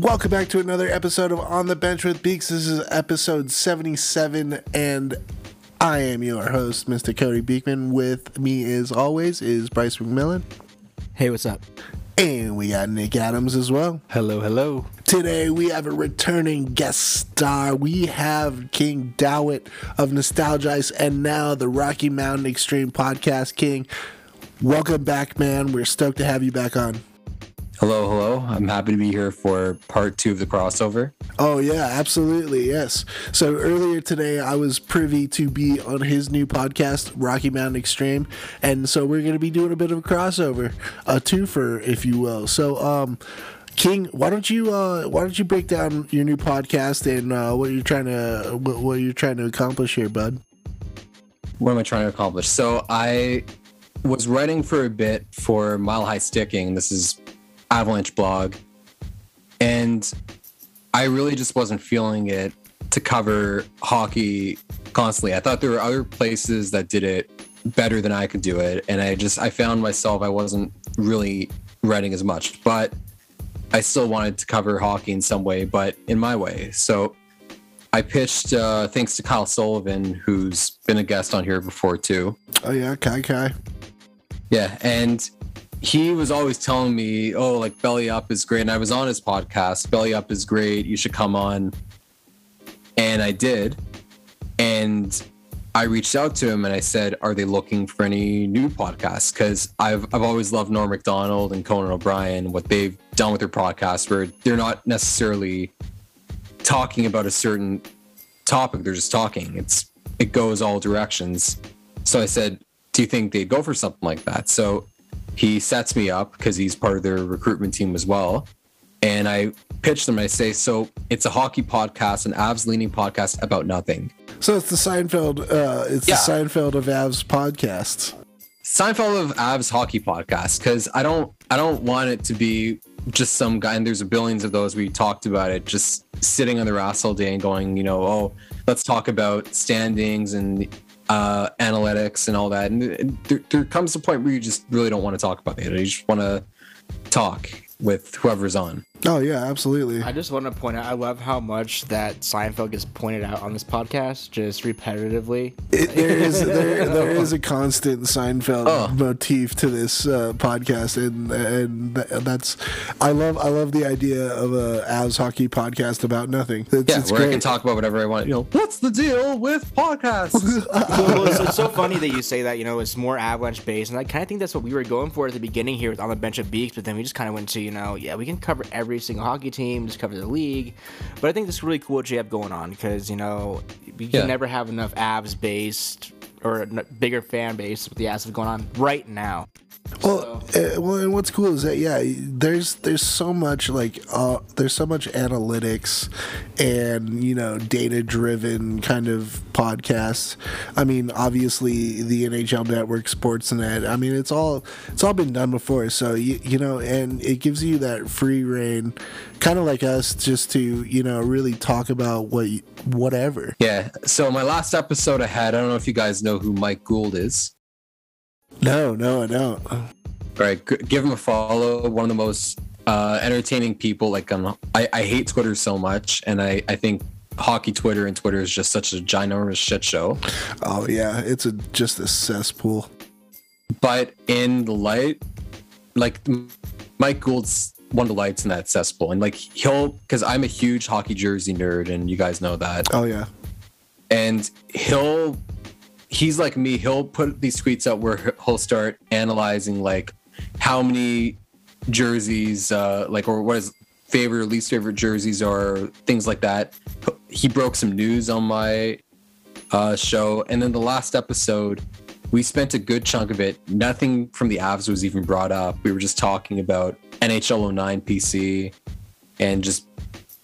Welcome back to another episode of On the Bench with Beaks. This is episode 77, and I am your host, Mr. Cody Beekman. With me, as always, is Bryce McMillan. Hey, what's up? And we got Nick Adams as well. Hello, hello. Today, we have a returning guest star. We have King Dowit of Nostalgize and now the Rocky Mountain Extreme Podcast King. Welcome back, man. We're stoked to have you back on. Hello, hello. I'm happy to be here for part two of the crossover. Oh yeah, absolutely, yes. So earlier today, I was privy to be on his new podcast, Rocky Mountain Extreme, and so we're going to be doing a bit of a crossover, a twofer, if you will. So, um, King, why don't you uh, why don't you break down your new podcast and uh, what you're trying to what, what you're trying to accomplish here, bud? What am I trying to accomplish? So I was writing for a bit for Mile High Sticking. This is Avalanche blog. And I really just wasn't feeling it to cover hockey constantly. I thought there were other places that did it better than I could do it. And I just, I found myself, I wasn't really writing as much, but I still wanted to cover hockey in some way, but in my way. So I pitched, uh, thanks to Kyle Sullivan, who's been a guest on here before too. Oh, yeah, Kai Kai. Yeah. And he was always telling me, "Oh, like Belly Up is great," and I was on his podcast. Belly Up is great. You should come on. And I did, and I reached out to him and I said, "Are they looking for any new podcasts?" Because I've I've always loved Norm Macdonald and Conan O'Brien, what they've done with their podcast, where they're not necessarily talking about a certain topic; they're just talking. It's it goes all directions. So I said, "Do you think they'd go for something like that?" So he sets me up because he's part of their recruitment team as well. And I pitch them. I say, so it's a hockey podcast, an Avs leaning podcast about nothing. So it's the Seinfeld. Uh, it's Yeah. the Seinfeld of Avs podcasts. Seinfeld of Avs hockey podcast because I don't I don't want it to be just some guy and there's billions of those we talked about it just sitting on their ass all day and going you know oh let's talk about standings and uh, analytics and all that. And there, there comes a point where you just really don't want to talk about the it you just want to talk with whoever's on Oh yeah, absolutely. I just want to point out, I love how much that Seinfeld gets pointed out on this podcast, just repetitively. It, there is there, there is a constant Seinfeld Oh. motif to this uh, podcast, and and that's I love I love the idea of a Avs hockey podcast about nothing. It's, yeah it's where I can talk about whatever I want you know what's the deal with podcasts well, it's, it's so funny that you say that, you know, it's more avalanche based. And I kind of think that's what we were going for at the beginning here with On the Bench of Beaks, but then we just kind of went to, you know, yeah, we can cover every single hockey team, just cover the league. But I think this is really cool what you have going on because, you know, we Yeah. can never have enough Avs based or a bigger fan base with the assets going on right now. Well, uh, well, and what's cool is that yeah, there's there's so much like uh, there's so much analytics and you know data driven kind of podcasts. I mean, obviously the NHL Network, Sportsnet. I mean, it's all it's all been done before. So you you know, and it gives you that free reign, kind of like us, just to you know really talk about what whatever. yeah so my last episode i had i don't know if you guys know who mike gould is No, no, I don't. all right g- give him a follow one of the most uh, entertaining people like um, I, I hate twitter so much and I, I think hockey twitter and twitter is just such a ginormous shit show Oh yeah, it's a just a cesspool. but in the light like mike gould's one of the lights in that cesspool. And like he'll because i'm a huge hockey jersey nerd and you guys know that. Oh yeah. and he'll he's like me. He'll put these tweets out where he'll start analyzing like how many jerseys uh like or what his favorite or least favorite jerseys are things like that. He broke some news on my uh show. And then the last episode we spent a good chunk of it. Nothing from the avs was even brought up. We were just talking about nhl 09 pc and just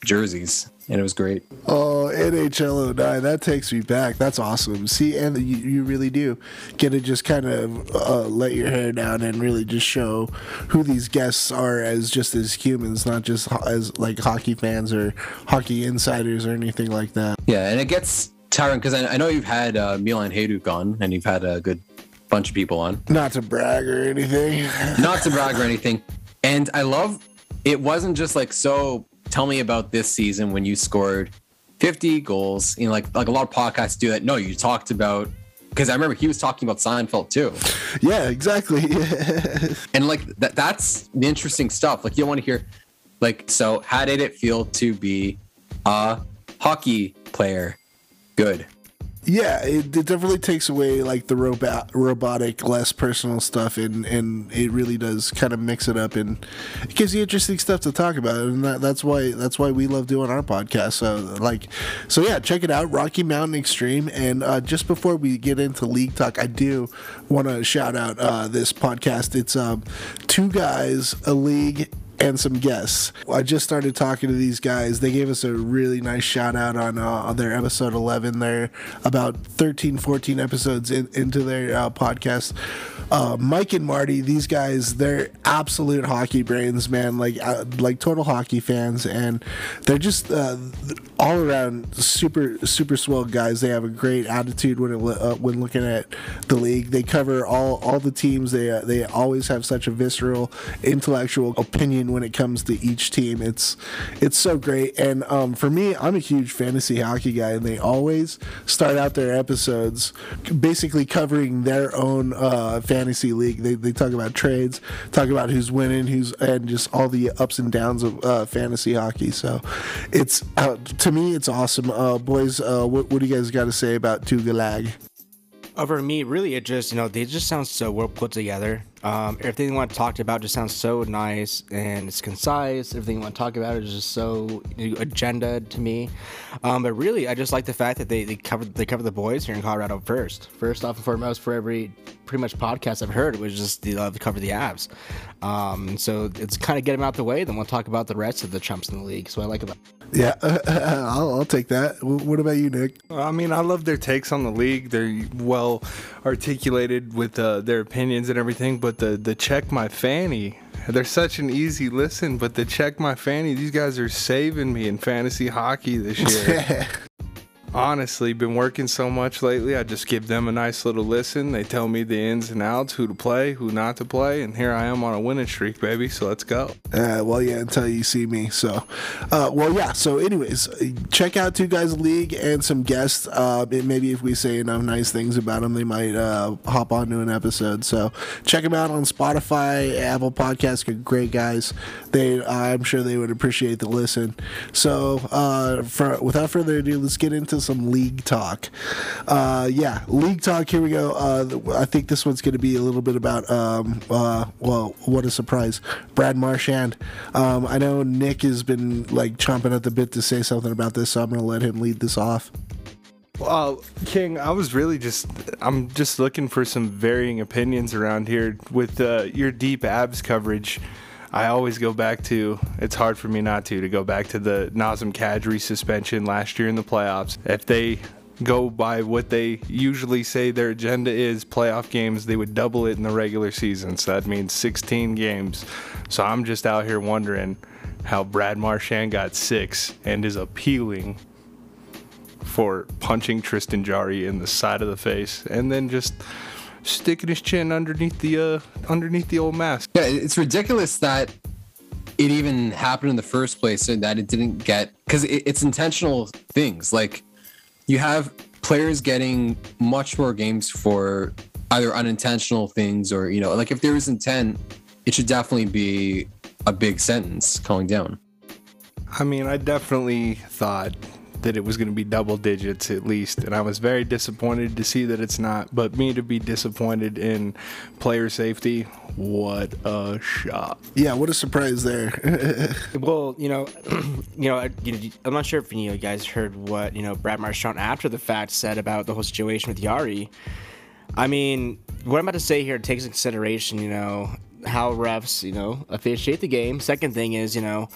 jerseys and it was great Oh, NHL 09, that takes me back. That's awesome. See, and you, you really do get to just kind of uh, let your hair down and really just show who these guests are as just as humans, not just ho- as like hockey fans or hockey insiders or anything like that. Yeah, and it gets tiring because I, I know you've had uh, Milan Hayduk on, and you've had a good bunch of people on. Not to brag or anything. Not to brag or anything, and I love. It wasn't just like so tell me about this season when you scored 50 goals. You know, like like a lot of podcasts do that. No, you talked about because I remember he was talking about Seinfeld too. Yeah, exactly. and like that that's the interesting stuff. Like you don't want to hear like so how did it feel to be a hockey player? Good. Yeah, it, it definitely takes away like the robot, robotic, less personal stuff, and and it really does kind of mix it up, and it gives you interesting stuff to talk about, and that, that's why that's why we love doing our podcast. So like, so yeah, check it out, Rocky Mountain Extreme. And uh, just before we get into league talk, I do want to shout out uh, this podcast. It's um, two guys, a league and some guests. I just started talking to these guys. They gave us a really nice shout out on, uh, on their episode 11. They're about 13, 14 episodes in, into their uh, podcast. Uh, Mike and Marty, these guys, they're absolute hockey brains, man. Like uh, like total hockey fans, and they're just uh, all around super super swell guys. They have a great attitude when it, uh, when looking at the league. They cover all all the teams. They they always have such a visceral, intellectual opinion when it comes to each team. It's it's so great. And um, for me, I'm a huge fantasy hockey guy, and they always start out their episodes basically covering their own uh, fantasy league. They, they talk about trades, talk about who's winning, who's and just all the ups and downs of uh, fantasy hockey. So it's uh, to me, it's awesome. Uh, boys, uh, what, what do you guys got to say about Tugalag? Over me, really, it just you know they just sound so well put together. Um, everything you want to talk about just sounds so nice and it's concise. Everything you want to talk about is just so agenda to me. Um, but really, I just like the fact that they, they cover they cover the boys here in Colorado first. First off and foremost, for every pretty much podcast I've heard, it was just the uh, cover the Avs. Um, so it's kind of get them out the way. Then we'll talk about the rest of the chumps in the league. So I like about. Yeah, I'll, I'll, take that. What about you, Nick? I mean, I love their takes on the league. They're well articulated with uh, their opinions and everything. But the the check my fanny, they're such an easy listen. But the check my fanny, these guys are saving me in fantasy hockey this year. honestly been working so much lately. I just give them a nice little listen. They tell me the ins and outs, who to play, who not to play, and here I am on a winning streak, baby. So let's go. Uh, well, yeah, until you see me. So, uh, well, yeah. So, anyways, check out Two Guys League and some guests. Uh, maybe if we say enough nice things about them, they might uh, hop onto an episode. So, check them out on Spotify, Apple Podcasts. Great guys. They, I'm sure they would appreciate the listen. So, uh, for without further ado, let's get into some league talk. Uh, yeah, league talk. Here we go. Uh, I think this one's going to be a little bit about. Um, uh, well, what a surprise, Brad Marchand. Um, I know Nick has been like chomping at the bit to say something about this, so I'm going to let him lead this off. Well, King, I was really just I'm just looking for some varying opinions around here with uh, your deep Avs coverage. I always go back to. It's hard for me not to to go back to the Nazem Kadri suspension last year in the playoffs. If they go by what they usually say their agenda is playoff games, they would double it in the regular season. So that means 16 games. So I'm just out here wondering how Brad Marchand got six and is appealing for punching Tristan Jarry in the side of the face and then just sticking his chin underneath the uh, underneath the old mask. Yeah, it's ridiculous that it even happened in the first place and that it didn't get because it, it's intentional things. Like you have players getting much more games for either unintentional things or you know, like if there was intent, it should definitely be a big sentence calling down. I mean, I definitely thought that it was going to be double digits at least, and I was very disappointed to see that it's not. But me to be disappointed in player safety, what a shock. Yeah, what a surprise there. well, you know, you know, I'm not sure if you, know, you guys heard what you know Brad Marchand after the fact said about the whole situation with Jarry. I mean, what I'm about to say here takes into consideration, you know, how refs, you know, officiate the game. Second thing is, you know,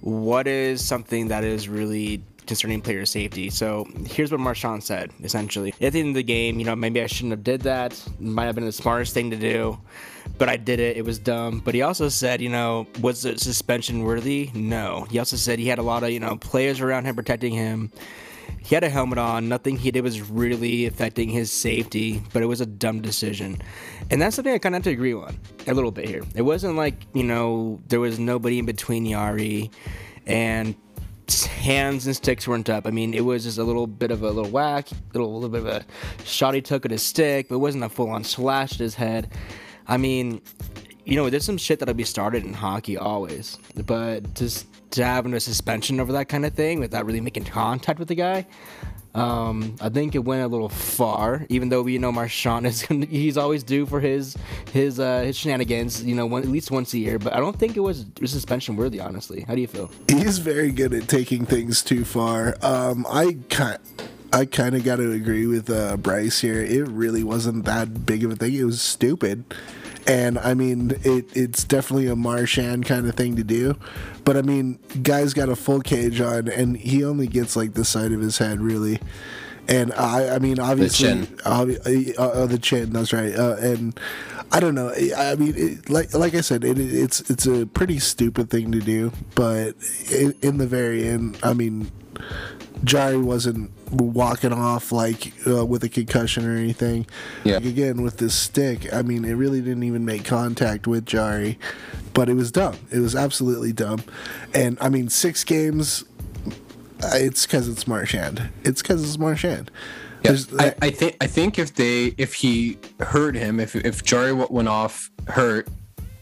what is something that is really concerning player safety. So here's what Marchand said, essentially. At the end of the game, you know, maybe I shouldn't have did that. Might have been the smartest thing to do, but I did it. It was dumb. But he also said, you know, was it suspension worthy? No. He also said he had a lot of, you know, players around him protecting him. He had a helmet on. Nothing he did was really affecting his safety, but it was a dumb decision. And that's something I kind of have to agree on a little bit here. It wasn't like, you know, there was nobody in between Jarry and hands and sticks weren't up. I mean, it was just a little bit of a little whack, little little bit of a shot he took at his stick, but it wasn't a full on slash at his head. I mean, you know, there's some shit that'll be started in hockey always, but just having a suspension over that kind of thing without really making contact with the guy, um, I think it went a little far. Even though we know Marchand is he's always due for his his uh, his shenanigans, you know, one, at least once a year. But I don't think it was, it was suspension worthy. Honestly, how do you feel? He's very good at taking things too far. Um, I kind. I kind of got to agree with uh, Bryce here. It really wasn't that big of a thing. It was stupid. And I mean, it, it's definitely a Marchand kind of thing to do. But I mean, guy's got a full cage on, and he only gets like the side of his head, really. And I, I mean, obviously, chin. obvi- uh, uh, the chin. That's right. Uh, and I don't know. I mean, it, like like I said, it, it's it's a pretty stupid thing to do. But in, in the very end, I mean, Jarry wasn't walking off like uh, with a concussion or anything. Yeah. Like, again, with this stick, I mean, it really didn't even make contact with Jarry, but it was dumb. It was absolutely dumb. And I mean, six games. uh, It's because it's Marchand. It's because it's Marchand. Yeah, There's- I, I think I think if they if he hurt him if if Jarry went off hurt,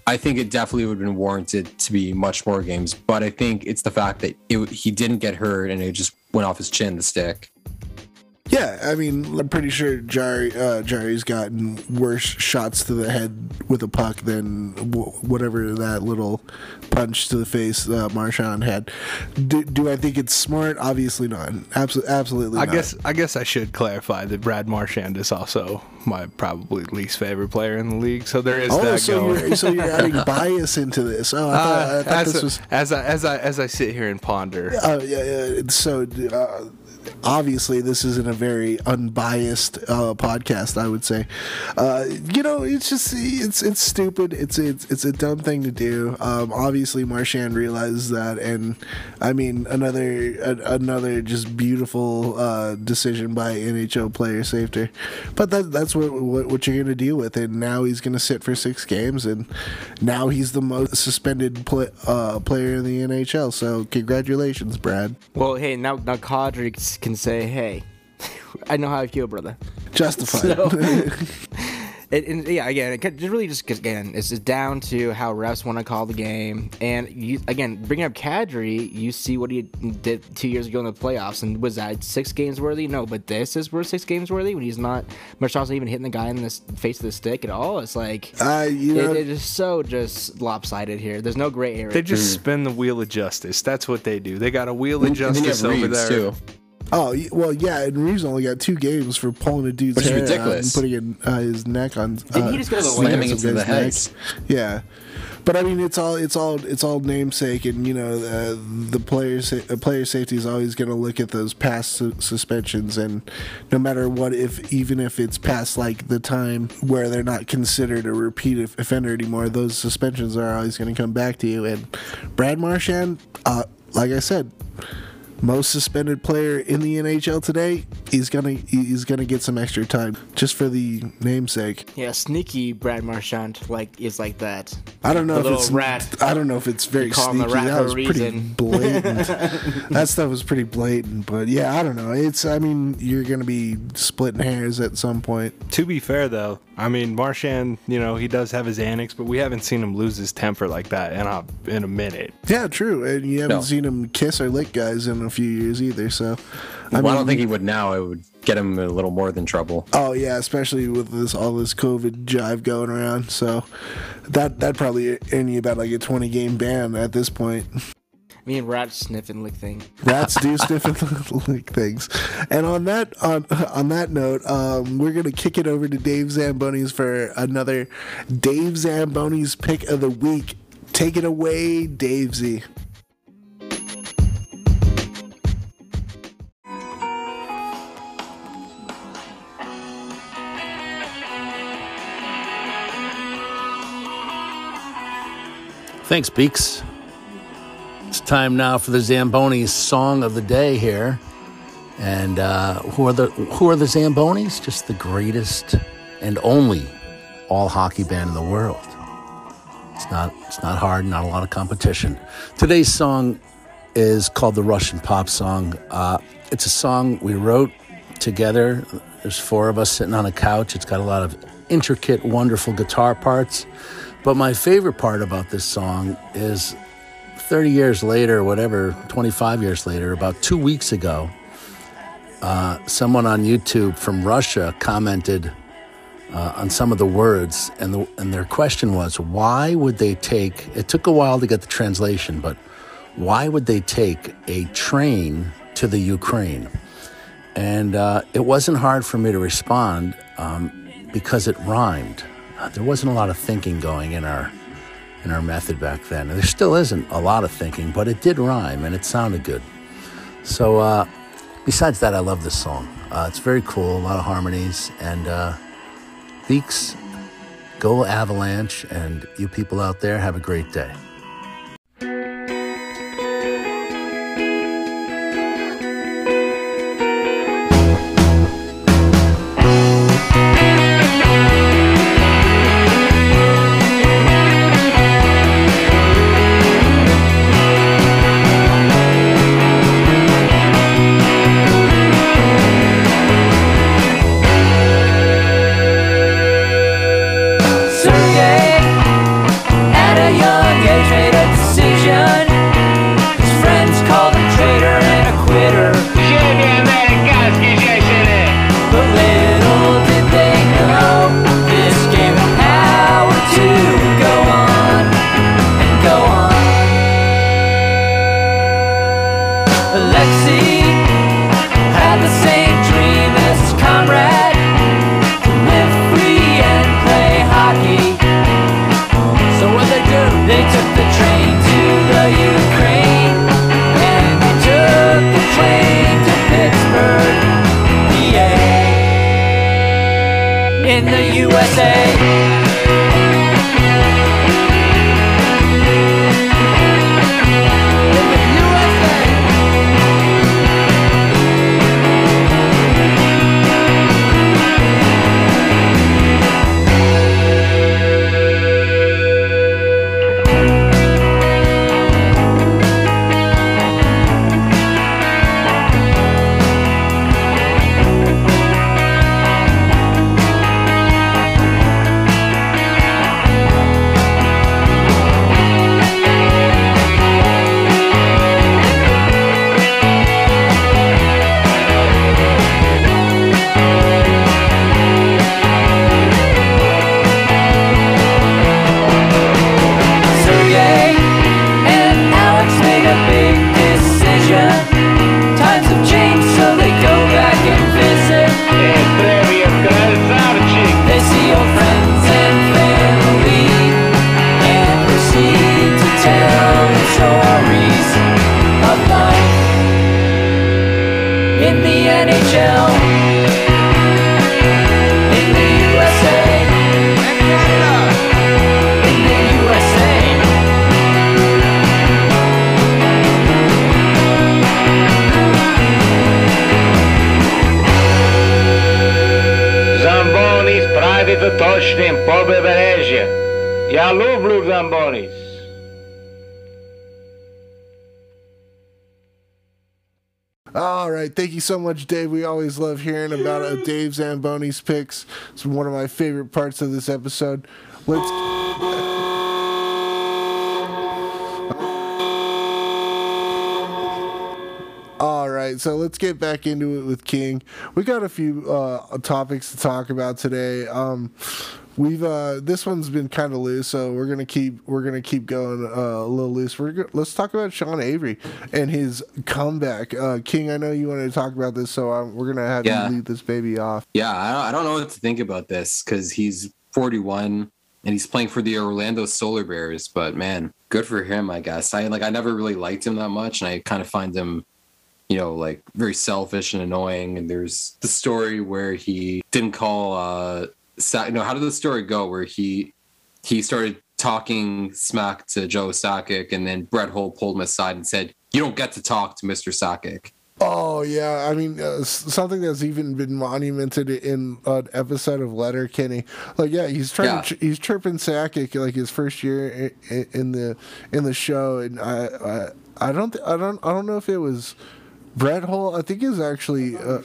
I think it definitely would have been warranted to be much more games. But I think it's the fact that it, he didn't get hurt and it just went off his chin, the stick. Yeah, I mean, I'm pretty sure Jarry, uh, Jarry's gotten worse shots to the head with a puck than w- whatever that little punch to the face uh, Marchand had. Do, do I think it's smart? Obviously not. Absolutely, absolutely. I not. guess I guess I should clarify that Brad Marchand is also my probably least favorite player in the league. So there is Oh, that so going. you're, so you're adding bias into this? Oh, I thought, I Uh, thought as, this was. as I as I as I sit here and ponder, Uh, yeah, yeah. So uh, obviously, this isn't a very unbiased uh, podcast. I would say, uh, you know, it's just it's it's stupid. It's it's it's a dumb thing to do. Um, obviously, Marchand realizes that, and I mean, another a, another just beautiful uh, decision by NHL player safety. But that that's what, what what you're gonna deal with. And now he's gonna sit for six games, and now he's the most suspended uh, player in the NHL. So congratulations, Brad. Well, hey, now now Kadri can say, hey, I know how I feel, brother. Justified. It, and yeah, again, it just really just again, it's just down to how refs want to call the game, and you again bringing up Kadri, you see what he did two years ago in the playoffs, and was that six games worthy? No, but this is worth six games worthy when he's not. Marchand's not even hitting the guy in the face of the stick at all. It's like uh, you know, it, it is so just lopsided here. There's no gray area. they just spin the wheel of justice. That's what they do. They got a wheel of And then you justice have over Reaves there. too. Oh well, yeah. And Reaves only got two games for pulling a dude's Which is hair out ridiculous. and putting in, uh, his neck on. Didn't uh, he just go to the Slamming into the guy's heads. neck. Yeah. But I mean, it's all it's all it's all namesake, and you know uh, the player sa- uh, player safety is always going to look at those past su- suspensions, and no matter what, if even if it's past like the time where they're not considered a repeat of- offender anymore, those suspensions are always going to come back to you. And Brad Marchand, uh, like I said, most suspended player in the NHL today, he's gonna he's gonna get some extra time just for the namesake. yeah, sneaky Brad Marchand like is like that. I don't know The if it's rat. I don't know if it's very call him the sneaky. rat That for a was pretty reason. blatant. that stuff was pretty blatant, but yeah, I don't know. It's I mean, you're gonna be splitting hairs at some point. To be fair, though, I mean Marchand, you know, he does have his antics, but we haven't seen him lose his temper like that in a in a minute. Yeah, true. And you haven't No. seen him kiss or lick guys in a few years either. So, I well, I don't think he would now. It would get him a little more than trouble. Oh yeah, especially with this all this COVID jive going around. So that that probably earn you about like a twenty game ban at this point. Me and rat sniffing lick thing. Rats do sniff and lick things. And on that on on that note, um, we're gonna kick it over to Dave Zambonis for another Dave Zambonis pick of the week. Take it away, Dave Z. Thanks, Beaks. Time now for the Zamboni song of the day here. And uh, who are the who are the Zambonis? Just the greatest and only all hockey band in the world. It's not it's not hard, not a lot of competition. Today's song is called the Russian Pop Song. Uh, it's a song we wrote together. There's four of us sitting on a couch. It's got a lot of intricate, wonderful guitar parts. But my favorite part about this song is 30 years later, whatever, 25 years later, about two weeks ago, uh, someone on YouTube from Russia commented uh, on some of the words, and, the, and their question was, why would they take, it took a while to get the translation, but why would they take a train to the Ukraine? And uh, it wasn't hard for me to respond um, because it rhymed. Uh, there wasn't a lot of thinking going in our in our method back then. And there still isn't a lot of thinking, but it did rhyme and it sounded good. So uh, besides that, I love this song. Uh, it's very cool, a lot of harmonies, and uh, Beaks, go Avalanche, and you people out there have a great day. You so much, Dave. We always love hearing about uh, Dave Zamboni's picks. It's one of my favorite parts of this episode. Let's. All right, so let's get back into it with King. We got a few uh, topics to talk about today. Um, we've uh, this one's been kind of loose, so we're gonna keep we're gonna keep going uh, a little loose. We're go- let's talk about Sean Avery and his comeback. Uh, King, I know you wanted to talk about this, so um, we're gonna have Yeah. you lead this baby off. Yeah, I don't, I don't know what to think about this because he's 41 and he's playing for the Orlando Solar Bears. But man, good for him, I guess. I like I never really liked him that much, and I kind of find him, you know, like very selfish and annoying. And there's the story where he didn't call. uh Sa- no, how did the story go? Where he he started talking smack to Joe Sakic, and then Brett Hull pulled him aside and said, "You don't get to talk to Mr. Sakic." Oh yeah, I mean uh, something that's even been monumented in an episode of Letterkenny. Like yeah, he's trying Yeah. to ch- he's chirping Sakic like his first year in, in the in the show, and I I, I don't th- I don't I don't know if it was Brett Hull. I think it was actually uh,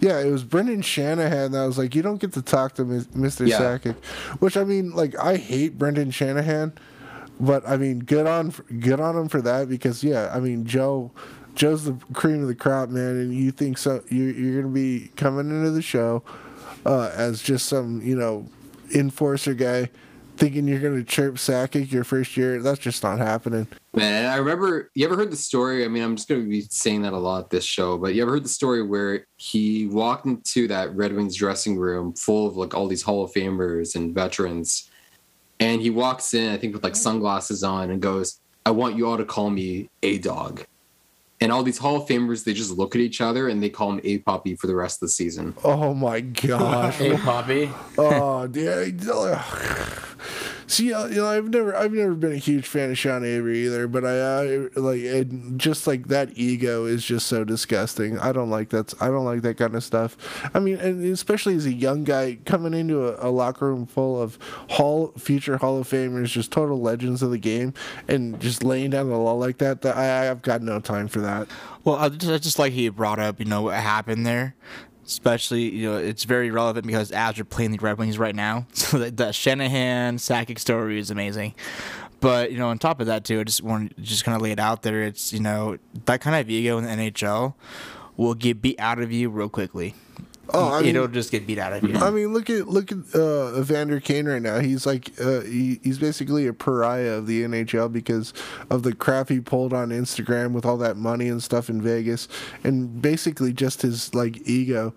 yeah, it was Brendan Shanahan that was like, you don't get to talk to Mr. Yeah. Sakic, which I mean, like I hate Brendan Shanahan, but I mean, good on good on him for that because yeah, I mean Joe. Joe's the cream of the crop, man, and you think so? You're, you're gonna be coming into the show uh, as just some, you know, enforcer guy, thinking you're gonna chirp Sakic your first year. That's just not happening. Man, I remember you ever heard the story? I mean, I'm just going to be saying that a lot this show, but you ever heard the story where he walked into that Red Wings dressing room full of like all these Hall of Famers and veterans, and he walks in, I think, with like sunglasses on, and goes, "I want you all to call me a dog." And all these Hall of Famers, they just look at each other and they call him a Poppy for the rest of the season. Oh my gosh. A Poppy. oh, dude. See, uh, you know, I've never, I've never been a huge fan of Sean Avery either. But I, uh, like, just like that ego is just so disgusting. I don't like that. I don't like that kind of stuff. I mean, and especially as a young guy coming into a, a locker room full of Hall, future Hall of Famers, just total legends of the game, and just laying down the law like that. That I, I've got no time for that. Well, I just, I just like he brought up, you know, what happened there. Especially, you know, it's very relevant because as you're playing the Red Wings right now, so that, that Shanahan Sakic story is amazing. But you know, on top of that too, I just want to just kind of lay it out there. It's you know that kind of ego in the NHL will get beat out of you real quickly. Oh, I mean- it'll just get beat out of you. I mean, look at look at uh, Evander Kane right now. He's like uh, he, he's basically a pariah of the NHL because of the crap he pulled on Instagram with all that money and stuff in Vegas, and basically just his like ego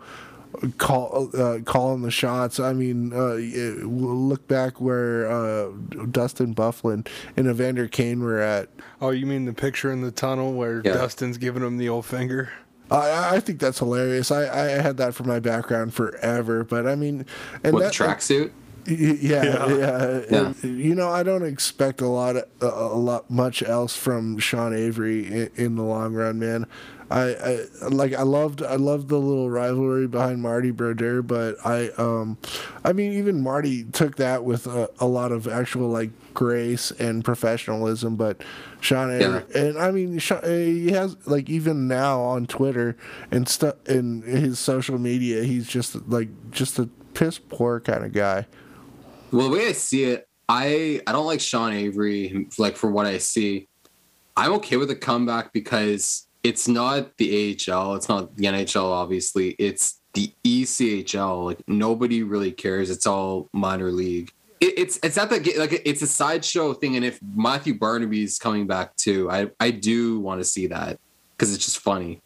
call uh, calling the shots. I mean, uh, it- look back where uh, Dustin Byfuglien and Evander Kane were at. Oh, you mean the picture in the tunnel where Yeah. Dustin's giving him the old finger? I, I think that's hilarious. I, I had that for my background forever, but I mean, and What, that, tracksuit? Y- Yeah, yeah. Yeah. And, you know, I don't expect a lot, of, a, a lot, much else from Sean Avery in, in the long run, man. I, I like, I loved, I loved the little rivalry behind Marty Brodeur, but I, um, I mean, even Marty took that with a, a lot of actual like grace and professionalism, but Sean Avery, and I mean, Sean, he has like even now on Twitter and stuff in his social media, he's just like just a piss poor kind of guy. Well, the way I see it, I I don't like Sean Avery. Like for what I see, I'm okay with a comeback because it's not the AHL, it's not the NHL. Obviously, it's the ECHL. Like nobody really cares. It's all minor league. It, it's it's not that like it's a sideshow thing. And if Matthew Barnaby's coming back too, I I do want to see that because it's just funny.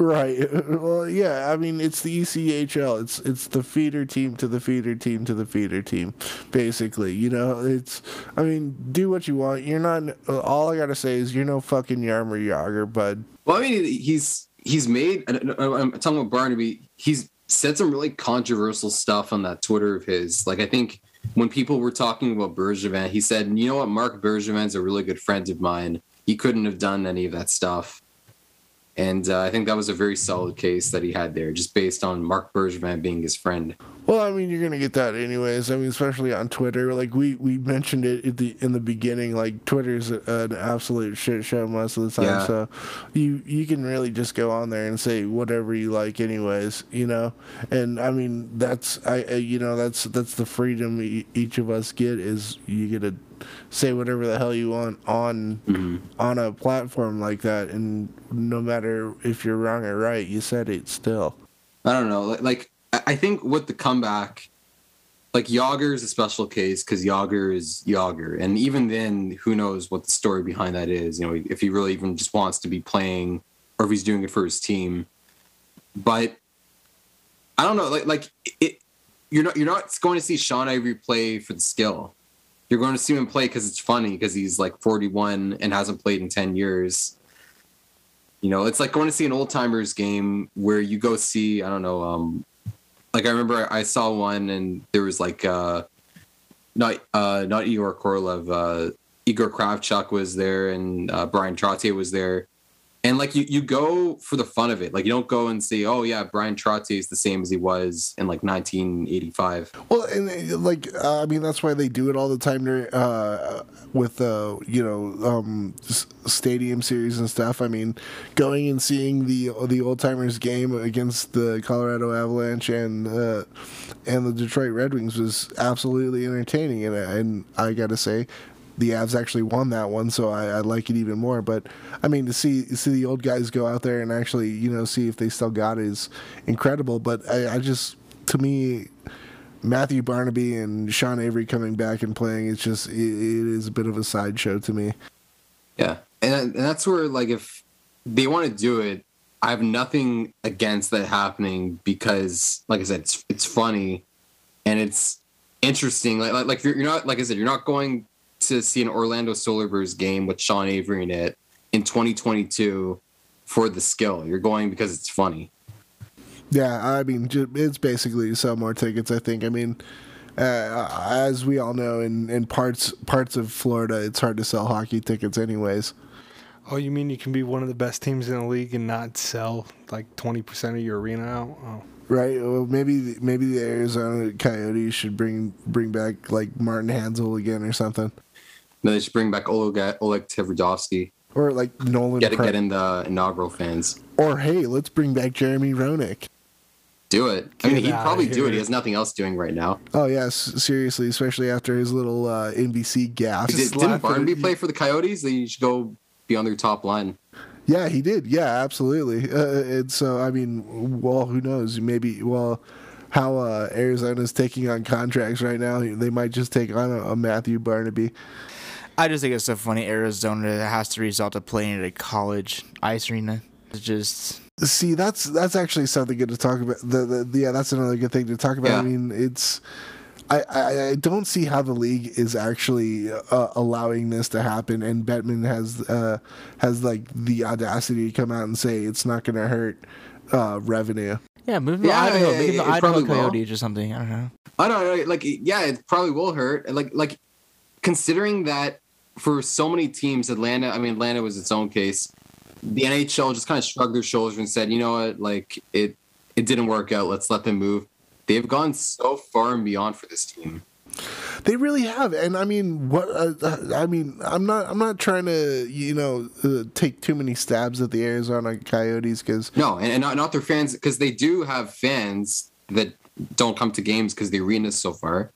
Right. Well, yeah. I mean, it's the ECHL. It's it's the feeder team to the feeder team to the feeder team, basically. You know, it's. I mean, do what you want. You're not. All I gotta say is you're no fucking Jaromir Jagr, bud. Well, I mean, he's he's made. I'm talking about Barnaby. He's said some really controversial stuff on that Twitter of his. Like, I think when people were talking about Bergevin, he said, "You know what? Marc Bergevin's a really good friend of mine. He couldn't have done any of that stuff." And uh, I think that was a very solid case that he had there, just based on Marc Bergevin being his friend. Well, I mean, you're gonna get that anyways. I mean, especially on Twitter. Like we we mentioned it at the in the beginning. Like Twitter's an absolute shit show most of the time. Yeah. So you you can really just go on there and say whatever you like, anyways. You know. And I mean, that's I, you know that's that's the freedom e- each of us get is you get to say whatever the hell you want on mm-hmm. on a platform like that, and no matter if you're wrong or right, you said it still. I don't know. Like, I think with the comeback, like Jagr is a special case because Jagr is Jagr, and even then, who knows what the story behind that is? You know, if he really even just wants to be playing, or if he's doing it for his team. But I don't know. Like, like it, you're not you're not going to see Sean Avery play for the skill. You're going to see him play because it's funny because he's like 41 and hasn't played in 10 years. You know, it's like going to see an old timers game where you go see, I don't know, um, like I remember I saw one and there was like uh not uh not Igor Korolev, uh Igor Kravchuk was there and uh Brian Trottier was there. And like you, you go for the fun of it. Like you don't go and say, "Oh yeah, Brian Trottier is the same as he was in like 1985." Well, and uh, like uh, I mean, that's why they do it all the time uh, with uh, you know um, stadium series and stuff. I mean, going and seeing the the old timers game against the Colorado Avalanche and uh, and the Detroit Red Wings was absolutely entertaining, and and I got to say. The Avs actually won that one, so I, I like it even more. But I mean, to see see the old guys go out there and actually, you know, see if they still got it is incredible. But I, I just, to me, Matthew Barnaby and Sean Avery coming back and playing, it's just it, it is a bit of a sideshow to me. Yeah, and and that's where like if they want to do it, I have nothing against that happening because, like I said, it's it's funny and it's interesting. Like like, like you're, you're not like I said, you're not going to see an Orlando Solar Bears game with Sean Avery in it in 2022 for the skill. You're going because it's funny. Yeah, I mean, it's basically sell more tickets. I think. I mean, uh, as we all know, in, in parts parts of Florida, it's hard to sell hockey tickets, anyways. Oh, you mean you can be one of the best teams in the league and not sell like 20% of your arena out? Oh. Right? Well, maybe maybe the Arizona Coyotes should bring bring back like Martin Hanzal again or something, Then they should bring back Oleg Oleg Tverdovsky. or like Nolan. Get to get in the inaugural fans. Or hey, let's bring back Jeremy Roenick. Do it. I mean, he'd probably do it. He has nothing else doing right now. Oh yes, seriously, especially after his little uh, NBC gaff. Did, Just didn't Barnaby play for the Coyotes? They should go be on their top line. Yeah, he did. Yeah, absolutely. Uh, and so, I mean, well, who knows? Maybe, well, how uh, Arizona's taking on contracts right now, they might just take on a, a Matthew Barnaby. I just think it's so funny. Arizona has to resort to playing at a college ice arena. It's just See, that's that's actually something good to talk about. The, the yeah, that's another good thing to talk about. I mean, it's. I, I, I don't see how the league is actually uh, allowing this to happen, and Bettman has uh, has like the audacity to come out and say it's not going to hurt uh, revenue. yeah, move him Yeah, to Idaho, yeah, make him the Idaho probably will. Coyotes or something. I don't know. I don't know. Like, yeah, it probably will hurt. Like, like considering that for so many teams, Atlanta. I mean, Atlanta was its own case. The NHL just kind of shrugged their shoulders and said, "You know what? Like, it it didn't work out. Let's let them move." They've gone so far and beyond for this team. They really have, and I mean, what? Uh, I mean, I'm not. I'm not trying to, you know, uh, take too many stabs at the Arizona Coyotes because No, and, and not, not their fans because they do have fans that don't come to games because the arena's so far.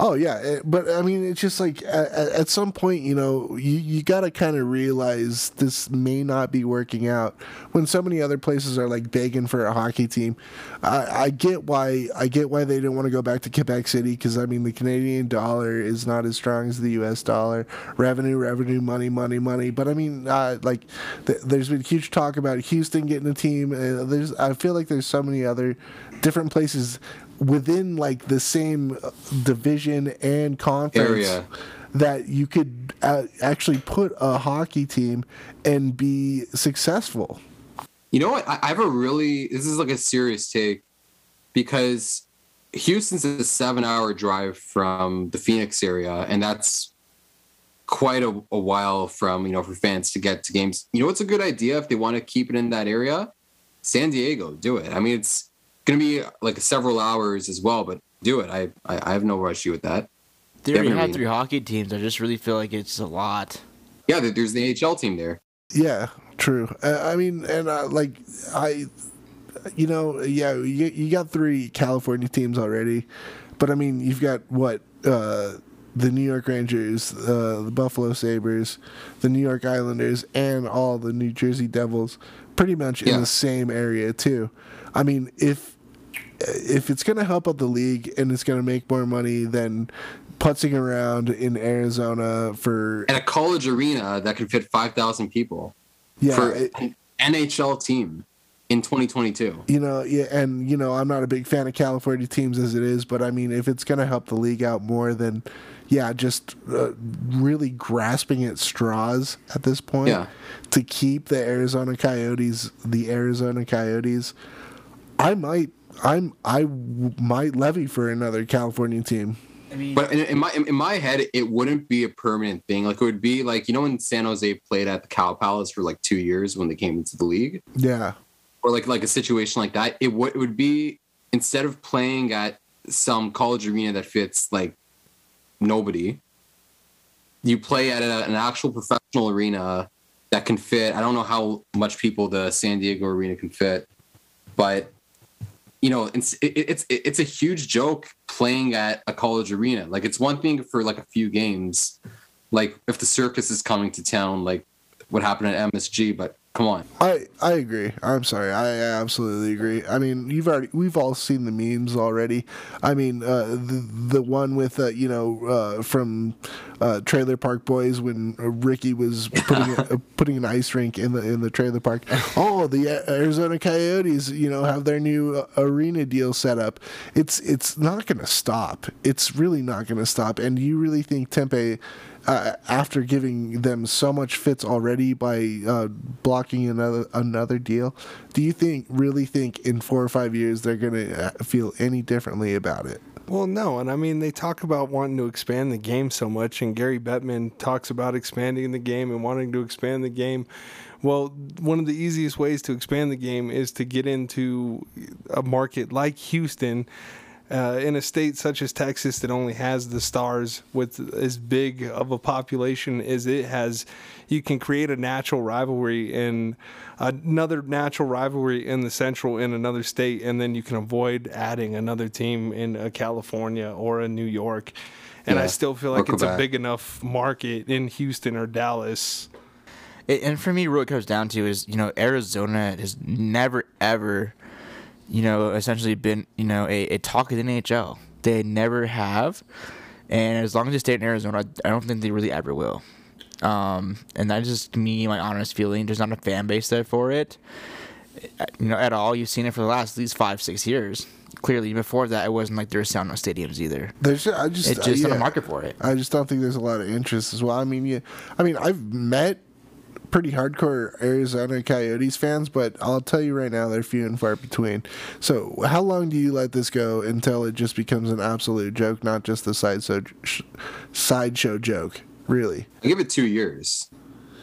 Oh yeah, eh, but I mean, it's just like at, at some point, you know, you, you got to kind of realize this may not be working out. When so many other places are like begging for a hockey team, I, I get why I get why they didn't want to go back to Quebec City because I mean the Canadian dollar is not as strong as the U.S. dollar. Revenue, revenue, money, money, money. But I mean, uh, like th- there's been huge talk about Houston getting a team. Uh, there's I feel like there's so many other different places within like the same uh, division and conference Area. that you could uh, actually put a hockey team and be successful. You know what? I, I have a really this is like a serious take because Houston's a seven hour drive from the Phoenix area, and that's quite a, a while from you know for fans to get to games. You know what's a good idea if they want to keep it in that area? San Diego, do it. I mean, it's gonna be like several hours as well, but do it. I I, I have no issue with that. They already Definitely. have three hockey teams. I just really feel like it's a lot. Yeah, there's the AHL team there. Yeah, true. Uh, I mean, and uh, like I, you know, yeah, you, you got three California teams already, but I mean, you've got what uh, the New York Rangers, uh, the Buffalo Sabres, the New York Islanders, and all the New Jersey Devils, pretty much in Yeah. the same area too. I mean, if if it's going to help out the league and it's going to make more money than putzing around in Arizona for At a college arena that can fit five thousand people yeah, for it- an NHL team in 2022. you know, yeah, and you know, I'm not a big fan of California teams as it is, but I mean, if it's going to help the league out more than, yeah, just uh, really grasping at straws at this point Yeah. to keep the Arizona Coyotes, the Arizona Coyotes, I might, I'm, I w- might levy for another California team. I mean, But in, in my in my head, it wouldn't be a permanent thing. Like it would be like you know when San Jose played at the Cow Palace for like two years when they came into the league, Yeah. or like like a situation like that. It would it would be instead of playing at some college arena that fits like nobody, you play at a, an actual professional arena that can fit. I don't know how much people the San Diego arena can fit, but you know, it's it, it's it's a huge joke playing at a college arena. Like it's one thing for like a few games, like if the circus is coming to town, like what happened at MSG. But come on, I I agree. I'm sorry. I absolutely agree. I mean, you've already we've all seen the memes already. I mean, uh, the the one with uh, you know uh, from uh, Trailer Park Boys when Ricky was putting a, uh, putting an ice rink in the in the trailer park. Oh, the Arizona Coyotes, you know, have their new uh, arena deal set up. It's it's not going to stop. It's really not going to stop. And you really think Tempe? Uh, after giving them so much fits already by uh, blocking another another deal, do you think really think in four or five years they're gonna uh, feel any differently about it? Well, no, and I mean they talk about wanting to expand the game so much, and Gary Bettman talks about expanding the game and wanting to expand the game. Well, one of the easiest ways to expand the game is to get into a market like Houston. Uh, in a state such as Texas that only has the stars with as big of a population as it has, you can create a natural rivalry and another natural rivalry in the central in another state, and then you can avoid adding another team in a California or a New York. And I still feel or like it's a big enough market in Houston or Dallas. It, and for me, what it comes down to is, you know, Arizona has never, ever, you know, essentially been, you know, a, a talk of the NHL. They never have. And as long as they stay in Arizona, I don't think they really ever will. Um, and that's just me, my honest feeling. There's not a fan base there for it, uh, you know, at all. You've seen it for the last at least five, six years. Clearly, before that, it wasn't like there was sound no stadiums either. There's I just It's uh, just not a market for it. I just don't think there's a lot of interest as well. I mean, yeah, I mean, I've met pretty hardcore Arizona Coyotes fans, but I'll tell you right now, they're few and far between. So, how long do you let this go until it just becomes an absolute joke, not just the sideshow sh- sideshow joke? Really? I give it two years,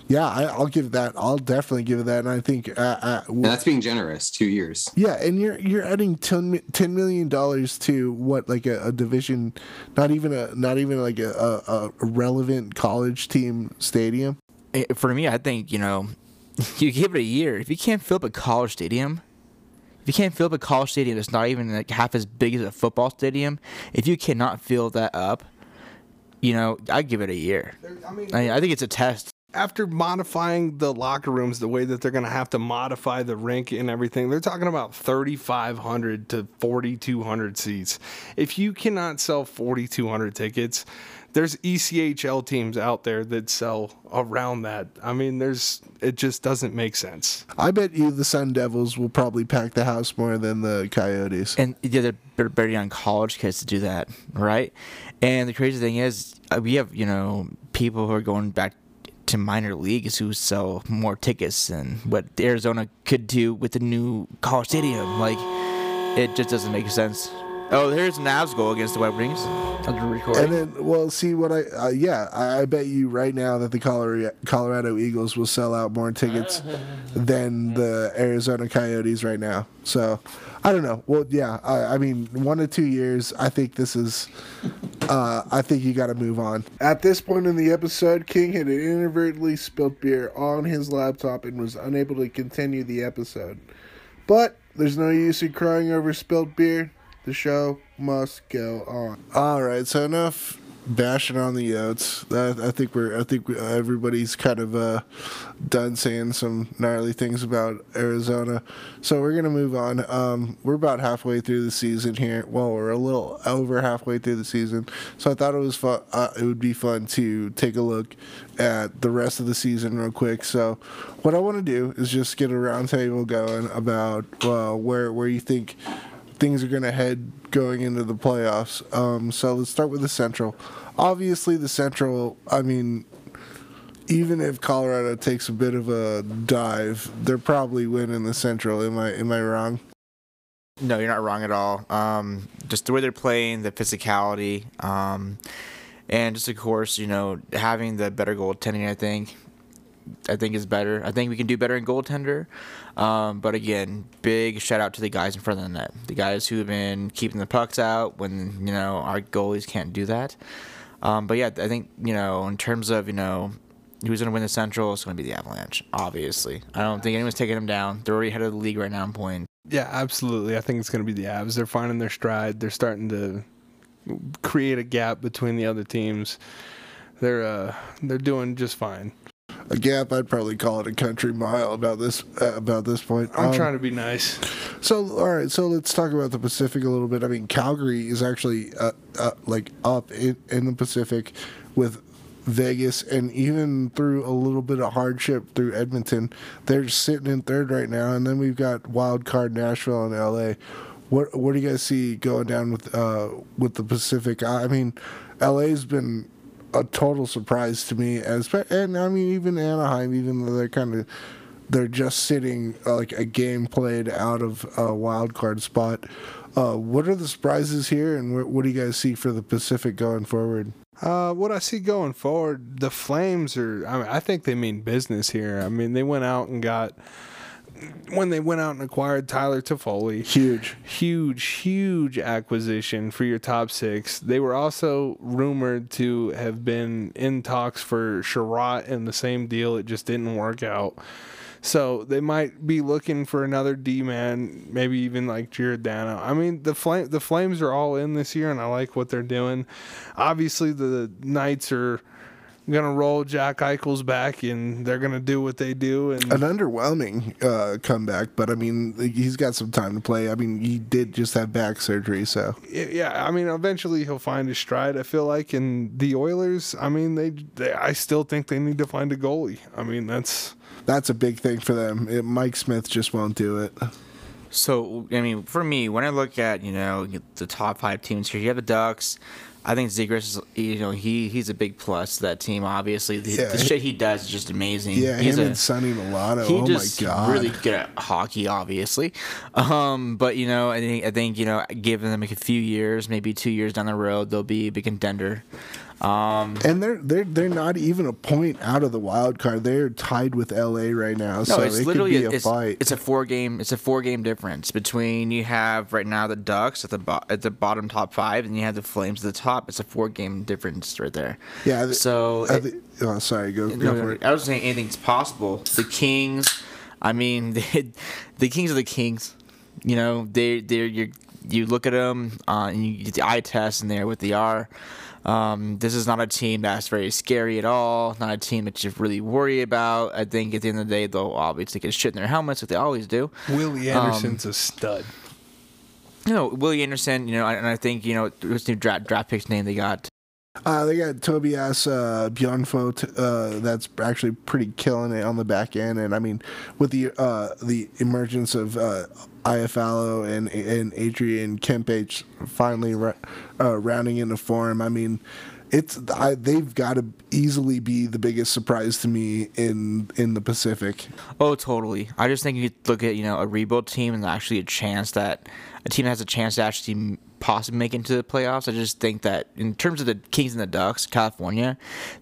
Yeah, I, I'll give that. I'll definitely give it that. And I think, uh, uh, and that's being generous. Two years. yeah, and you're you're adding 10, $10 million to what like a, a division, not even a not even like a, a, a relevant college team stadium. Eh, for me, I think you know, you give it a year. If you can't fill up a college stadium, if you can't fill up a college stadium that's not even like half as big as a football stadium, if you cannot fill that up, you know, I give it a year. I mean, I, I think it's a test. after modifying the locker rooms the way that they're going to have to modify the rink and everything, they're talking about 3,500 to 4,200 seats. If you cannot sell 4,200 tickets, there's ECHL teams out there that sell around that. I mean, there's it just doesn't make sense. I bet you the Sun Devils will probably pack the house more than the Coyotes. And yeah, they're they're betting on college kids to do that, right? And the crazy thing is, uh, we have you know people who are going back to minor leagues who sell more tickets than what Arizona could do with the new college stadium. Like, it just doesn't make sense. Oh, there's an Avs goal against the Red Wings. Under recording. And then, well, see what I, uh, yeah, I, I bet you right now that the Colorado, Colorado Eagles will sell out more tickets than the Arizona Coyotes right now. So, I don't know. Well, yeah, I, I mean, one to two years, I think this is, uh, I think you got to move on. At this point in the episode, King had inadvertently spilt beer on his laptop and was unable to continue the episode. But there's no use in crying over spilt beer. The show must go on. All right, so enough bashing on the Yotes. I, I think we're. I think we, everybody's kind of uh, done saying some gnarly things about Arizona. So we're gonna move on. Um, we're about halfway through the season here. Well, we're a little over halfway through the season. So I thought it was fun. Uh, it would be fun to take a look at the rest of the season real quick. So what I want to do is just get a roundtable going about uh, where where you think things are going to head going into the playoffs. Um, so let's start with the Central. Obviously, the Central. I mean, even if Colorado takes a bit of a dive, they're probably winning the Central. Am I am I wrong? No, you're not wrong at all. Um, just the way they're playing, the physicality, um, and just of course, you know, having the better goaltending. I think, I think is better. I think we can do better in goaltender. Um, but again, big shout out to the guys in front of the net, the guys who have been keeping the pucks out when you know our goalies can't do that. Um, but yeah, I think you know in terms of you know who's going to win the Central, it's going to be the Avalanche. Obviously, I don't think anyone's taking them down. They're already ahead of the league right now in points. Yeah, absolutely. I think it's going to be the Avs. They're finding their stride. They're starting to create a gap between the other teams. They're uh, they're doing just fine. A gap, I'd probably call it a country mile about this uh, about this point. I'm Um, trying to be nice. So, all right. So let's talk about the Pacific a little bit. I mean, Calgary is actually uh, uh, like up in, in the Pacific with Vegas, and even through a little bit of hardship through Edmonton, they're sitting in third right now. And then we've got wild card Nashville and LA. What what do you guys see going down with uh, with the Pacific? I mean, LA's been a total surprise to me, as and I mean even Anaheim, even though they're kind of they're just sitting uh, like a game played out of a wild card spot. Uh, what are the surprises here, and wh- what do you guys see for the Pacific going forward? Uh, what I see going forward, the Flames are. I mean, I think they mean business here. I mean, they went out and got when they went out and acquired Tyler Toffoli. Huge. huge, huge acquisition for your top six. They were also rumored to have been in talks for Sherratt in the same deal. It just didn't work out. So they might be looking for another D man, maybe even like Giordano. I mean, the flame the Flames are all in this year, and I like what they're doing. Obviously, the Knights are gonna roll Jack Eichel's back, and they're gonna do what they do. And An underwhelming uh, comeback, but I mean, he's got some time to play. I mean, he did just have back surgery, so yeah, I mean, eventually he'll find his stride. I feel like, and the Oilers. I mean, they, they I still think they need to find a goalie. I mean, that's that's a big thing for them. It, Mike Smith just won't do it. So I mean, for me, when I look at you know the top five teams here, you have the Ducks. I think Zegras, is, you know, he he's a big plus to that team. Obviously, the, Yeah. the shit he does is just amazing. Yeah, he's him a, and Sonny Milano. he oh just my god, really good at hockey, obviously. Um, but you know, I think I think you know, giving them like a few years, maybe two years down the road, they'll be a big contender. Um, and they're they're they're not even a point out of the wild card. They're tied with LA right now, No, so it's it literally could be a it's, fight. it's a four game it's a four game difference between you have right now the Ducks at the bo- at the bottom top five and you have the Flames at the top. It's a four game difference right there. yeah. th- So I it- thi- oh, sorry, go, no, go for no, it. I was saying anything's possible. The Kings, I mean, the, the Kings are the Kings. You know, they they you you look at them uh, and you get the eye test in there with the R. Um, this is not a team that's very scary at all. Not a team that you really worry about. I think at the end of the day, they'll obviously get shit in their helmets, like they always do. Willie Um, Anderson's a stud. You know, Willie Anderson. You know, and I think you know the new draft draft pick's name they got. Uh, they got Tobias uh. Uh, that's actually pretty killing it on the back end, and I mean, with the uh, the emergence of uh, Iafallo and and Adrian Kempe finally ra- uh, rounding into form, I mean, it's I, they've got to easily be the biggest surprise to me in in the Pacific. Oh, totally. I just think you look at you know a rebuild team and actually a chance that a team that has a chance to actually possibly make it into the playoffs. I just think that in terms of the Kings and the Ducks, California,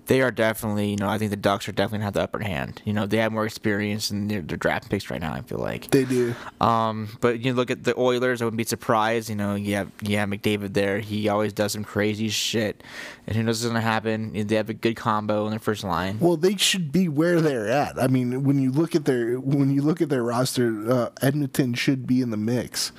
they are definitely you know I think the Ducks are definitely have the upper hand. You know they have more experience and they're, they're draft picks right now. I feel like. They do. Um, but you look at the Oilers, I wouldn't be surprised. You know, you have you have McDavid there. He always does some crazy shit, and who knows what's gonna happen? They have a good combo in their first line. Well, they should be where they're at. I mean, when you look at their when you look at their roster, uh, Edmonton should be in the mix.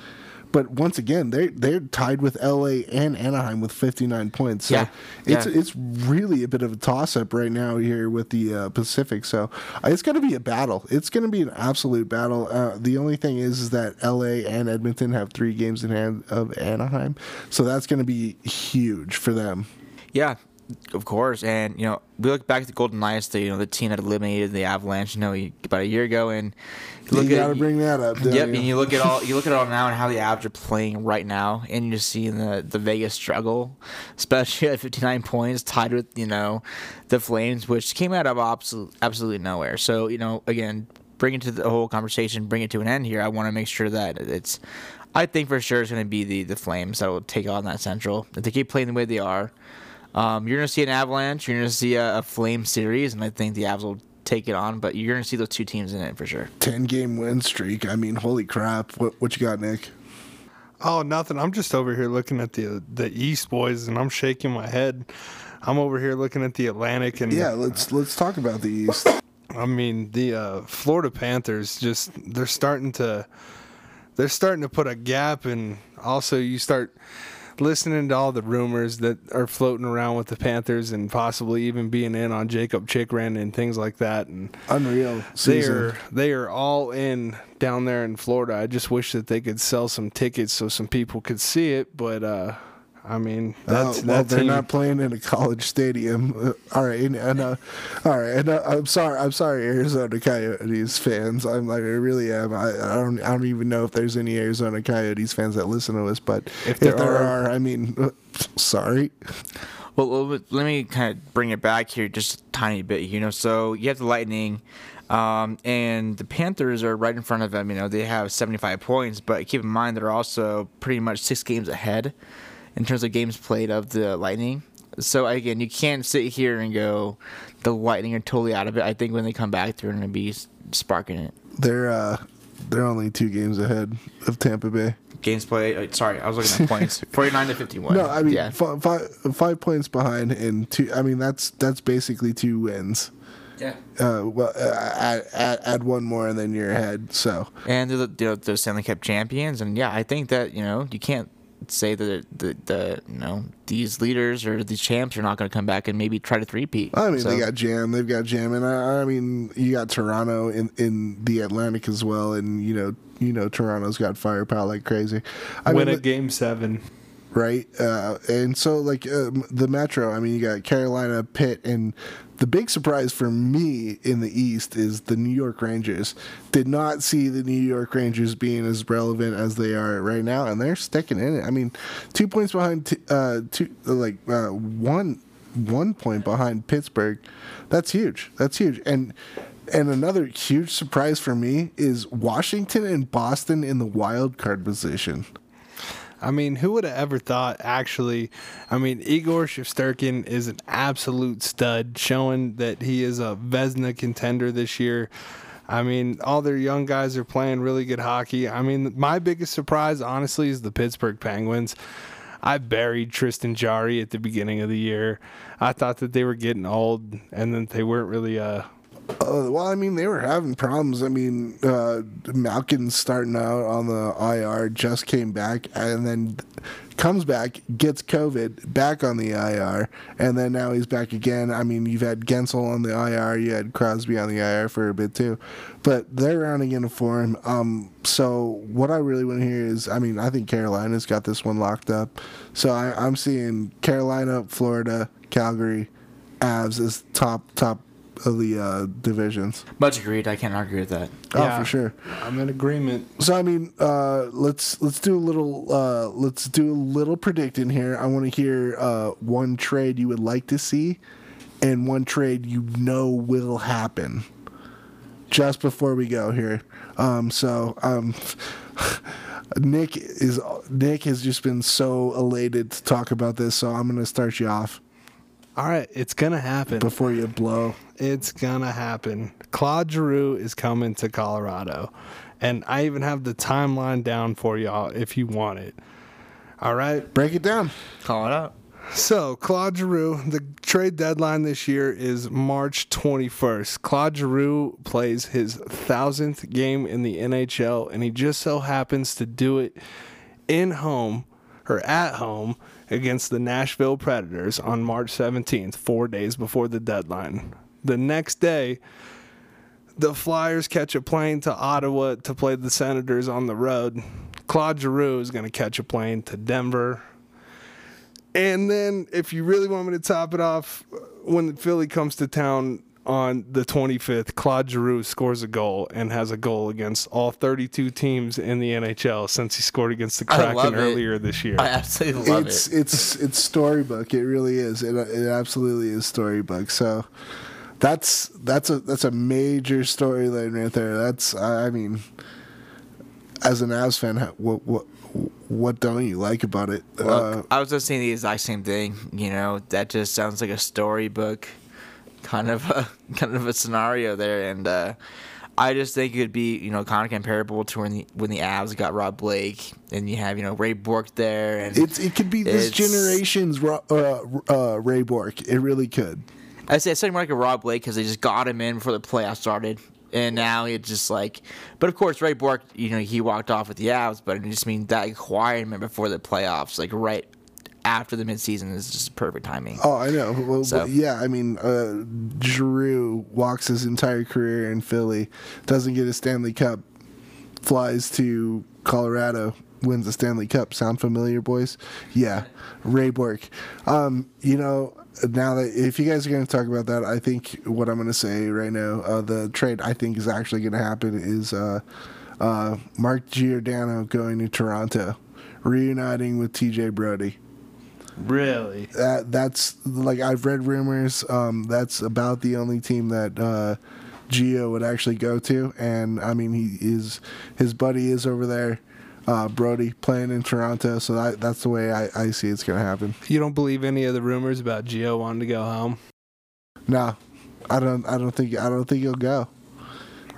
But once again, they they're tied with LA and Anaheim with 59 points. So Yeah, it's yeah. it's really a bit of a toss up right now here with the uh, Pacific. So uh, it's going to be a battle. It's going to be an absolute battle. Uh, the only thing is, is that LA and Edmonton have three games in hand of Anaheim, so that's going to be huge for them. Yeah, of course. And you know, we look back at the Golden Knights, the you know the team that eliminated the Avalanche, you know, about a year ago, and you You look got to bring that up. Yep, you? and you look at all you look at it all now and how the Avs are playing right now, and you just seeing the the Vegas struggle, especially at 59 points, tied with you know the Flames, which came out of absolute, absolutely nowhere. So you know, again, bring it to the whole conversation, bring it to an end here, I want to make sure that it's. I think for sure it's going to be the the Flames that will take on that Central. If they keep playing the way they are, um, you're going to see an Avalanche. You're going to see a, a Flame series, and I think the Avs will take it on. But you're going to see those two teams in it for sure. Ten game win streak. I mean, holy crap! What what you got, Nick? Oh, nothing. I'm just over here looking at the the East boys, and I'm shaking my head. I'm over here looking at the Atlantic, and Yeah, let's let's talk about the East. I mean the uh, Florida Panthers. Just they're starting to they're starting to put a gap, and also you start listening to all the rumors that are floating around with the Panthers, and possibly even being in on Jakob Chychrun and things like that, and. Unreal They are they are all in down there in Florida. I just wish that they could sell some tickets so some people could see it. But uh, I mean, that's Oh, well, that they're team. not playing in a college stadium. Uh, all right, and, uh, all right, and uh, I'm sorry, I'm sorry, Arizona Coyotes fans. I'm like, I really am. I, I don't, I don't even know if there's any Arizona Coyotes fans that listen to us, but if there, there are, are- I mean, uh, sorry. Well, let me kind of bring it back here just a tiny bit. You know, so you have the Lightning, um, and the Panthers are right in front of them. You know, they have 75 points, but keep in mind they're also pretty much six games ahead in terms of games played of the Lightning. So again, you can't sit here and go, the Lightning are totally out of it. I think when they come back, they're going to be sparking it. They're uh, they're only two games ahead of Tampa Bay. Games played. uh, Sorry, I was looking at points. 49 to 51. No, I mean yeah. fi- fi- five points behind and two. I mean that's that's basically two wins. yeah. Uh, well, uh, add, add, add one more and then you're ahead. So and they're the, you know, the Stanley Cup champions. And yeah, I think that you know you can't say that the, the you know these leaders or these champs are not going to come back and maybe try to three-peat. I mean, So- they got Jam, they've got Jam, and I, I mean, you got Toronto in, in the Atlantic as well, and you know, you know, Toronto's got firepower like crazy. I win mean, a game seven. right? Uh, and so, like um, the Metro, I mean, you got Carolina, Pitt, and the big surprise for me in the East is the New York Rangers. Did not see the New York Rangers being as relevant as they are right now, and they're sticking in it. I mean, two points behind, t- uh, two like uh, one one point behind Pittsburgh. That's huge. That's huge, and. And another huge surprise for me is Washington and Boston in the wild card position. I mean, who would have ever thought? Actually, I mean, Igor Shesterkin is an absolute stud, showing that he is a Vezina contender this year. I mean, all their young guys are playing really good hockey. I mean, my biggest surprise, honestly, is the Pittsburgh Penguins. I buried Tristan Jarry at the beginning of the year. I thought that they were getting old and that they weren't really uh, Uh, well, I mean, they were having problems. I mean, uh, Malkin's starting out on the IR, just came back, and then comes back, gets COVID, back on the IR, and then now he's back again. I mean, you've had Guentzel on the IR, you had Crosby on the IR for a bit too, but they're rounding into form. Um, so what I really want to hear is, I mean, I think Carolina's got this one locked up. So I, I'm seeing Carolina, Florida, Calgary, Avs as top top of the uh, divisions. Much agreed. I can't argue with that. Oh, Yeah. for sure. I'm in agreement. So I mean, uh, let's let's do a little uh, let's do a little predicting here. I want to hear uh, one trade you would like to see, and one trade you know will happen. Just before we go here, um, so um, Nick is Nick has just been so elated to talk about this. So I'm gonna start you off All right, it's gonna happen. before you blow. It's gonna happen. Claude Giroux is coming to Colorado, and I even have the timeline down for y'all if you want it. All right. Break it down. Call it out. So Claude Giroux, the trade deadline this year is March 21st. Claude Giroux plays his thousandth game in the NHL, and he just so happens to do it in home or at home against the Nashville Predators on March 17th, four days before the deadline. The next day, the Flyers catch a plane to Ottawa to play the Senators on the road. Claude Giroux is going to catch a plane to Denver. And then, if you really want me to top it off, when Philly comes to town on the 25th, Claude Giroux scores a goal and has a goal against all 32 teams in the NHL since he scored against the Kraken earlier this year. I absolutely love it's it. it's it's storybook. It really is. It it absolutely is storybook. So, That's that's a that's a major storyline right there. That's I I mean, as an Avs fan, what what what don't you like about it? Well, Uh, I was just saying the exact same thing. You know, that just sounds like a storybook kind of a kind of a scenario there, and uh, I just think it could be you know kind of comparable to when the when the Avs got Rob Blake, and you have you know Ray Bourque there, and it's it could be this generation's uh, uh, Ray Bourque. It really could. I say I said more like a Rob Blake because they just got him in before the playoffs started, and now it's just like. But of course, Ray Bourque, you know, he walked off with the Avs, but I just mean that acquiring him before the playoffs, like right after the midseason, is just perfect timing. Oh, I know. Well, So- yeah, I mean, uh, Drew walks his entire career in Philly, doesn't get a Stanley Cup, flies to Colorado, wins the Stanley Cup. Sound familiar, boys? Yeah, Ray Bourque. Um, you know, now that if you guys are going to talk about that, I think what I'm going to say right now, uh, the trade I think is actually going to happen is uh, uh, Mark Giordano going to Toronto, reuniting with TJ Brodie Really? that that's like I've read rumors. Um, that's about the only team that uh, Gio would actually go to, and I mean he is his buddy is over there, uh, Brodie playing in Toronto. So that, that's the way I, I see it's gonna happen. You don't believe any of the rumors about Gio wanting to go home? No, I don't. I don't think. I don't think he'll go.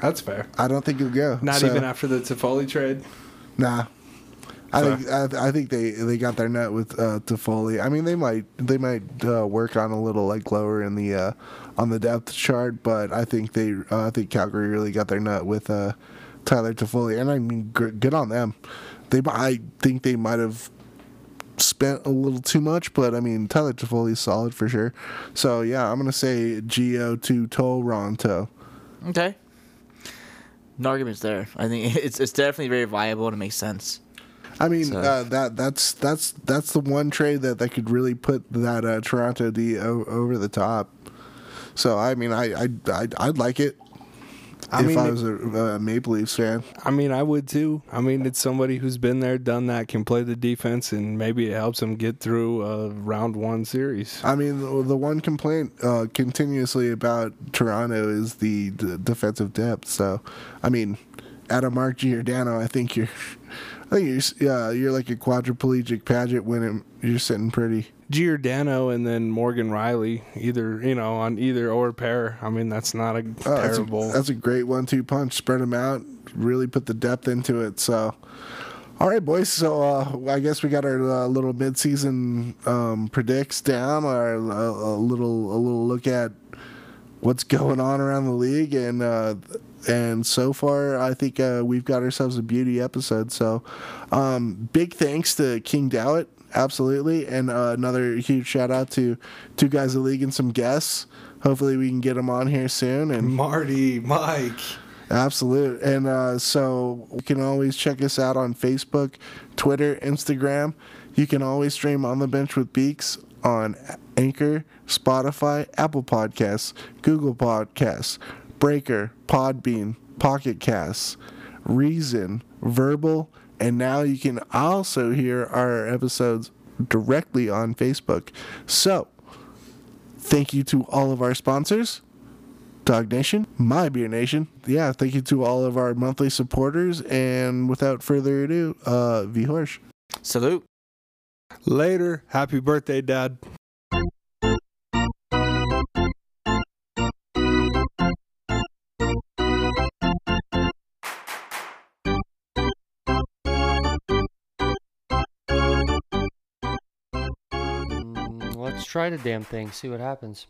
That's fair. I don't think he'll go. Not So, even after the Toffoli trade. Nah. I think I, I think they, they got their nut with uh, Toffoli. I mean, they might they might uh, work on a little like lower in the uh, on the depth chart, but I think they uh, I think Calgary really got their nut with uh, Tyler Toffoli, and I mean, good on them. They I think they might have spent a little too much, but I mean, Tyler Toffoli's solid for sure. So yeah, I'm gonna say Gio to Toronto. Okay. No arguments there. I think it's it's definitely very viable and it makes sense. I mean So- uh, that that's that's that's the one trade that that could really put that uh, Toronto D o- over the top. So I mean I I I'd, I'd like it I if mean, I was a, a Maple Leafs fan. I mean, I would too. I mean, it's somebody who's been there, done that, can play the defense, and maybe it helps them get through a round one series. I mean the, the one complaint uh, continuously about Toronto is the d- defensive depth. So I mean, out of Mark Giordano, I think you're. I think you're yeah you're like a quadriplegic pageant winning. You're sitting pretty. Giordano and then Morgan Rielly, either you know on either or pair. I mean, that's not a Oh, that's, a, terrible. that's a great one-two punch. Spread them out, really put the depth into it. So, all right, boys. So uh, I guess we got our uh, little mid-season um, predicts down. Our uh, a little a little look at what's going on around the league, and uh, and so far I think uh, we've got ourselves a beauty episode. So, um, big thanks to King Dowett. Absolutely, and uh, another huge shout out to two guys of the league and some guests. Hopefully, we can get them on here soon. And Marty, Mike. Absolute. And uh, so you can always check us out on Facebook, Twitter, Instagram. You can always stream On the Bench with Beaks on Anchor, Spotify, Apple Podcasts, Google Podcasts, Breaker, Podbean, Pocket Casts, Reason, Verbal, and now you can also hear our episodes directly on Facebook. So, thank you to all of our sponsors. Dog Nation, My Beer Nation. Yeah, thank you to all of our monthly supporters. And without further ado, uh, V Horsch. Salute. Later. Happy birthday, Dad. Let's try the damn thing, see what happens.